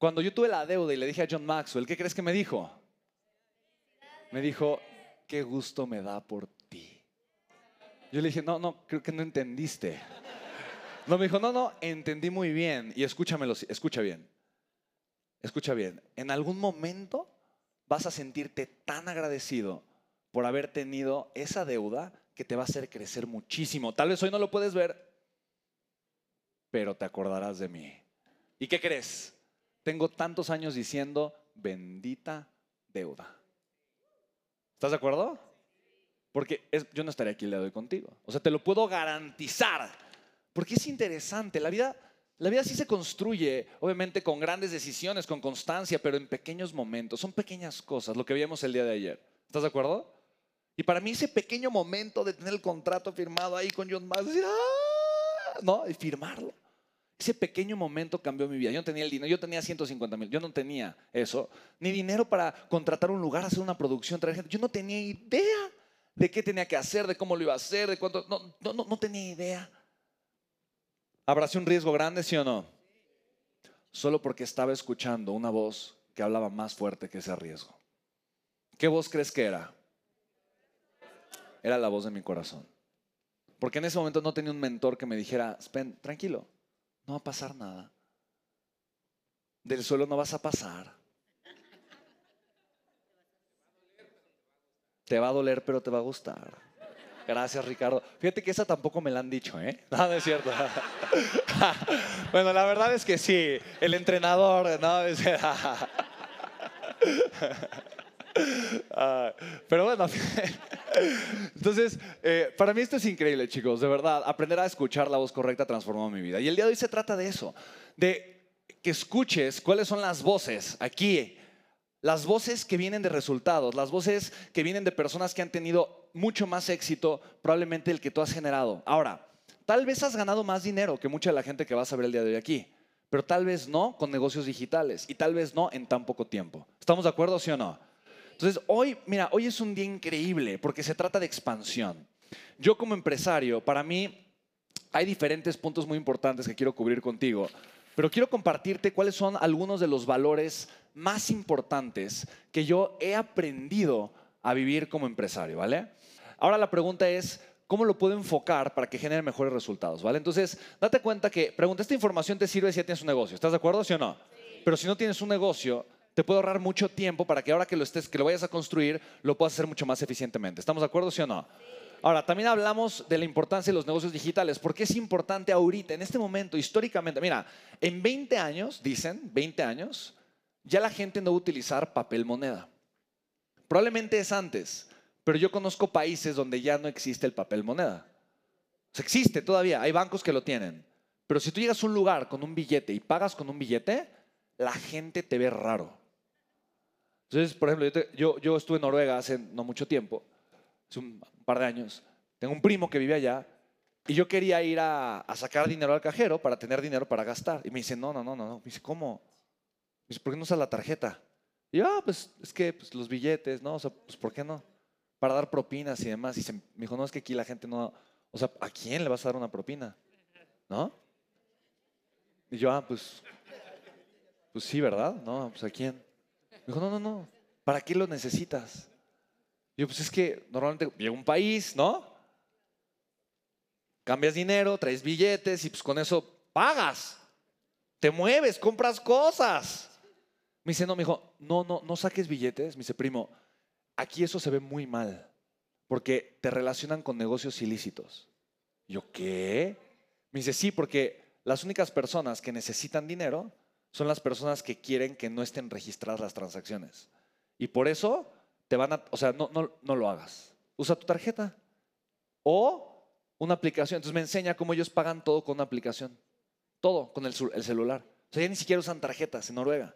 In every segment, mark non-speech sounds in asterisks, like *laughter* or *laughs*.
Cuando yo tuve la deuda y le dije a John Maxwell, ¿qué crees que me dijo? Me dijo, qué gusto me da por ti. Yo le dije, no, no, creo que no entendiste. No, me dijo, no, no, entendí muy bien. Y escúchamelo, escucha bien. Escucha bien. En algún momento vas a sentirte tan agradecido por haber tenido esa deuda que te va a hacer crecer muchísimo. Tal vez hoy no lo puedes ver, pero te acordarás de mí. ¿Y qué crees? Tengo tantos años diciendo, bendita deuda. ¿Estás de acuerdo? Porque yo no estaría aquí el día contigo. O sea, te lo puedo garantizar. Porque es interesante. La vida, la vida sí se construye, obviamente, con grandes decisiones, con constancia, pero en pequeños momentos. Son pequeñas cosas, lo que vimos el día de ayer. ¿Estás de acuerdo? Y para mí ese pequeño momento de tener el contrato firmado ahí con John Max, ¡ah! ¿no? Y firmarlo. Ese pequeño momento cambió mi vida. Yo no tenía el dinero, yo tenía 150 mil, yo no tenía eso, ni dinero para contratar un lugar, hacer una producción, traer gente. Yo no tenía idea de qué tenía que hacer, de cómo lo iba a hacer, de cuánto. No, no, no, tenía idea. ¿Habrá un riesgo grande, sí o no? Solo porque estaba escuchando una voz que hablaba más fuerte que ese riesgo. ¿Qué voz crees que era? Era la voz de mi corazón. Porque en ese momento no tenía un mentor que me dijera, Spen, tranquilo, no va a pasar nada. Del suelo no vas a pasar. Te va a doler, pero te va a gustar. Gracias, Ricardo. Fíjate que esa tampoco me la han dicho, ¿eh? *laughs* No, no es cierto. *laughs* bueno, la verdad es que sí. El entrenador, ¿no? *laughs* pero bueno, entonces, eh, para mí esto es increíble, chicos, de verdad. Aprender a escuchar la voz correcta transformó mi vida. Y el día de hoy se trata de eso, de que escuches cuáles son las voces aquí, las voces que vienen de resultados, las voces que vienen de personas que han tenido mucho más éxito probablemente el que tú has generado. Ahora, tal vez has ganado más dinero que mucha de la gente que vas a ver el día de hoy aquí, pero tal vez no con negocios digitales y tal vez no en tan poco tiempo. ¿Estamos de acuerdo, sí o no? Entonces, hoy, mira, hoy es un día increíble porque se trata de expansión. Yo como empresario, para mí hay diferentes puntos muy importantes que quiero cubrir contigo, pero quiero compartirte cuáles son algunos de los valores más importantes que yo he aprendido a vivir como empresario, ¿vale? Ahora la pregunta es, ¿cómo lo puedo enfocar para que genere mejores resultados, ¿vale? Entonces, date cuenta que, pregunta, esta información te sirve si ya tienes un negocio, ¿estás de acuerdo, sí o no? Pero si no tienes un negocio, te puede ahorrar mucho tiempo para que ahora que lo estés, que lo vayas a construir, lo puedas hacer mucho más eficientemente. ¿Estamos de acuerdo, sí o no? Ahora, también hablamos de la importancia de los negocios digitales. ¿Por qué es importante ahorita, en este momento, históricamente? Mira, en 20 años, dicen, 20 años, ya la gente no va a utilizar papel moneda. Probablemente es antes, pero yo conozco países donde ya no existe el papel moneda. O sea, existe todavía, hay bancos que lo tienen. Pero si tú llegas a un lugar con un billete y pagas con un billete, la gente te ve raro. Entonces, por ejemplo, yo, yo, estuve en Noruega hace no mucho tiempo, hace un par de años. Tengo un primo que vive allá y yo quería ir a, sacar dinero al cajero para tener dinero para gastar. Y me dice, no, no, no, no. Me dice, ¿cómo? Me dice, ¿por qué no usas la tarjeta? Y yo, ah, pues es que pues, los billetes, ¿no? O sea, pues ¿por qué no? Para dar propinas y demás. Y se, me dijo, no, es que aquí la gente no... O sea, ¿a quién le vas a dar una propina? ¿No? Y yo, ah, pues... Pues sí, ¿verdad? No, pues ¿a quién? Me dijo, no, no, no, ¿para qué lo necesitas? yo, pues es que normalmente llega un país, ¿no? Cambias dinero, traes billetes y pues con eso pagas. Te mueves, compras cosas. Me dice, no, me dijo, no, no, no saques billetes. Me dice, primo, aquí eso se ve muy mal porque te relacionan con negocios ilícitos. Yo, ¿qué? Me dice, sí, porque las únicas personas que necesitan dinero son las personas que quieren que no estén registradas las transacciones. Y por eso te van a, o sea, no, no, no lo hagas. Usa tu tarjeta o una aplicación. Entonces me enseña cómo ellos pagan todo con una aplicación. Todo con el, el celular. O sea, ya ni siquiera usan tarjetas en Noruega.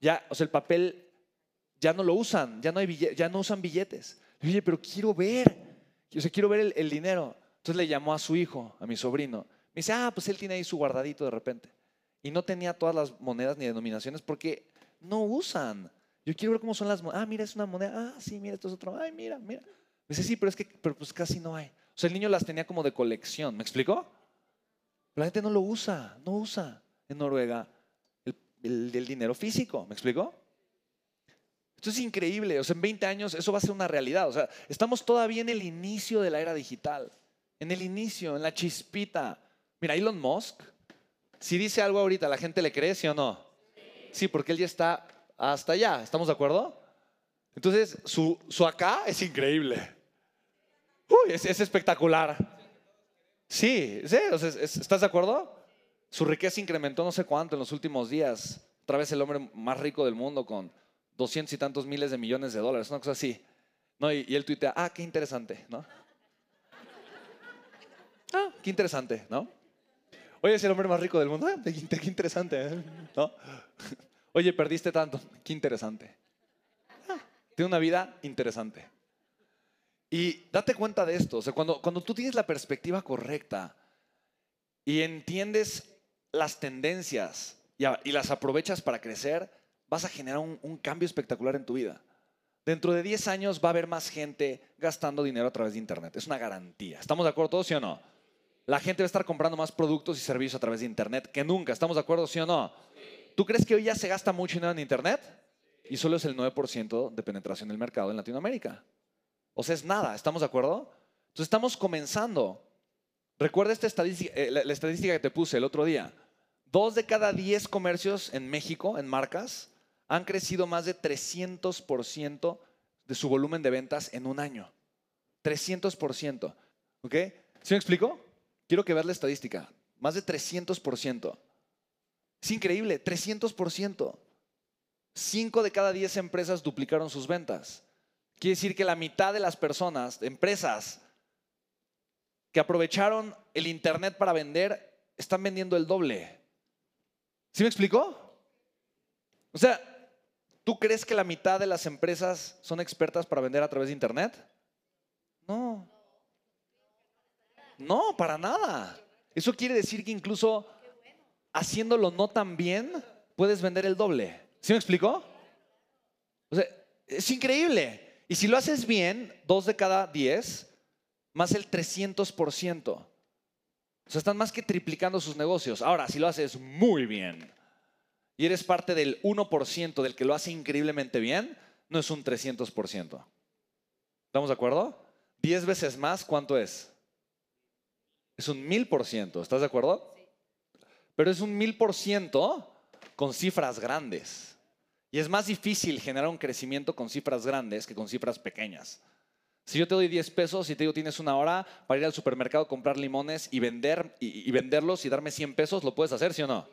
Ya, o sea, el papel ya no lo usan, ya no, hay ya no usan billetes. Oye, pero quiero ver, o sea, quiero ver el, el dinero. Entonces le llamó a su hijo, a mi sobrino. Me dice, ah, pues él tiene ahí su guardadito de repente y no tenía todas las monedas ni denominaciones porque no usan. Yo quiero ver cómo son las monedas. Ah, mira, es una moneda. Ah, sí, mira, esto es otro. Ay, mira, mira. Me dice, sí, pero es que pero pues casi no hay. O sea, el niño las tenía como de colección. ¿Me explicó? La gente no lo usa, no usa en Noruega el del dinero físico. ¿Me explico? Esto es increíble. O sea, en 20 años eso va a ser una realidad. O sea, estamos todavía en el inicio de la era digital. En el inicio, en la chispita. Mira, Elon Musk, si dice algo ahorita, ¿la gente le cree, sí o no? Sí, porque él ya está hasta allá. ¿Estamos de acuerdo? Entonces, su, su acá es increíble. Uy, es, es espectacular. Sí, sí, ¿estás de acuerdo? Su riqueza incrementó no sé cuánto en los últimos días. Otra vez el hombre más rico del mundo con 200 y tantos miles de millones de dólares, una cosa así. ¿No? Y, y él tuitea, ah, qué interesante, ¿no? Ah, qué interesante, ¿no? Oye, es el hombre más rico del mundo, ah, qué, interesante, ¿eh? ¿no? *laughs* Oye, perdiste tanto, qué interesante. Ah, tiene una vida interesante. Y date cuenta de esto, o sea, cuando, cuando tú tienes la perspectiva correcta y entiendes las tendencias y las aprovechas para crecer, vas a generar un, un cambio espectacular en tu vida. Dentro de 10 años va a haber más gente gastando dinero a través de Internet. Es una garantía. ¿Estamos de acuerdo todos, sí o no? La gente va a estar comprando más productos y servicios a través de Internet que nunca. ¿Estamos de acuerdo, sí o no? ¿Tú crees que hoy ya se gasta mucho dinero en Internet? Y solo es el 9% de penetración del mercado en Latinoamérica. O sea, es nada, ¿estamos de acuerdo? Entonces estamos comenzando. Recuerda esta estadística, eh, la, la estadística que te puse el otro día. Dos de cada diez comercios en México, en marcas, han crecido más de 300% de su volumen de ventas en un año. 300%. ¿Ok? ¿Sí me explico? Quiero que veas la estadística. Más de 300%. Es increíble, 300%. Cinco de cada diez empresas duplicaron sus ventas. Quiere decir que la mitad de las personas, de empresas que aprovecharon el Internet para vender, están vendiendo el doble. ¿Sí me explicó? O sea, ¿tú crees que la mitad de las empresas son expertas para vender a través de Internet? No. No, para nada. Eso quiere decir que incluso haciéndolo no tan bien, puedes vender el doble. ¿Sí me explicó? O sea, es increíble. Y si lo haces bien, dos de cada diez, más el 300%. O sea, están más que triplicando sus negocios. Ahora, si lo haces muy bien y eres parte del 1% del que lo hace increíblemente bien, no es un 300%. ¿Estamos de acuerdo? 10 veces más, ¿cuánto es? Es un 1000%. ¿Estás de acuerdo? Pero es un 1000% con cifras grandes. Y es más difícil generar un crecimiento con cifras grandes que con cifras pequeñas. Si yo te doy 10 pesos y te digo tienes una hora para ir al supermercado, comprar limones y, vender, y, y venderlos y darme 100 pesos, ¿lo puedes hacer, sí o no?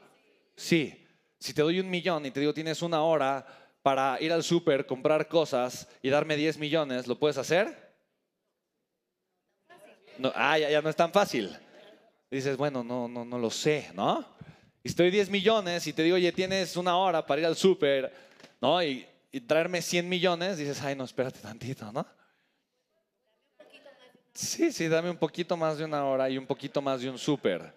Sí. Si te doy un millón y te digo tienes una hora para ir al super, comprar cosas y darme 10 millones, ¿lo puedes hacer? No, ah, ya, ya no es tan fácil. Dices, bueno, no, no, no lo sé, ¿no? Y estoy 10 millones y te digo, oye, tienes una hora para ir al súper, ¿no? Y, y traerme 100 millones, dices, ay, no, espérate tantito, ¿no? Sí, sí, dame un poquito más de una hora y un poquito más de un súper.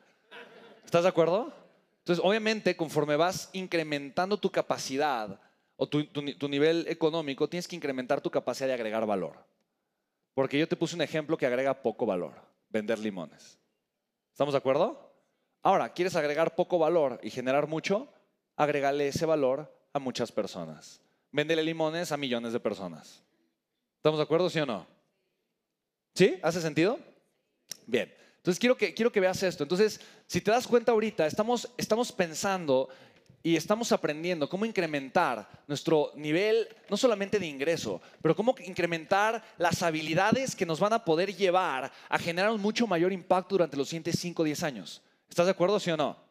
¿Estás de acuerdo? Entonces, obviamente, conforme vas incrementando tu capacidad o tu, tu tu nivel económico, tienes que incrementar tu capacidad de agregar valor. Porque yo te puse un ejemplo que agrega poco valor, vender limones. ¿Estamos de acuerdo? Ahora, ¿quieres agregar poco valor y generar mucho? Agrégale ese valor a muchas personas. Véndele limones a millones de personas. ¿Estamos de acuerdo, sí o no? ¿Sí? ¿Hace sentido? Bien. Entonces quiero que, quiero que veas esto. Entonces, si te das cuenta ahorita, estamos, estamos pensando y estamos aprendiendo cómo incrementar nuestro nivel, no solamente de ingreso, pero cómo incrementar las habilidades que nos van a poder llevar a generar un mucho mayor impacto durante los siguientes 5 o 10 años. ¿Estás de acuerdo, sí o no?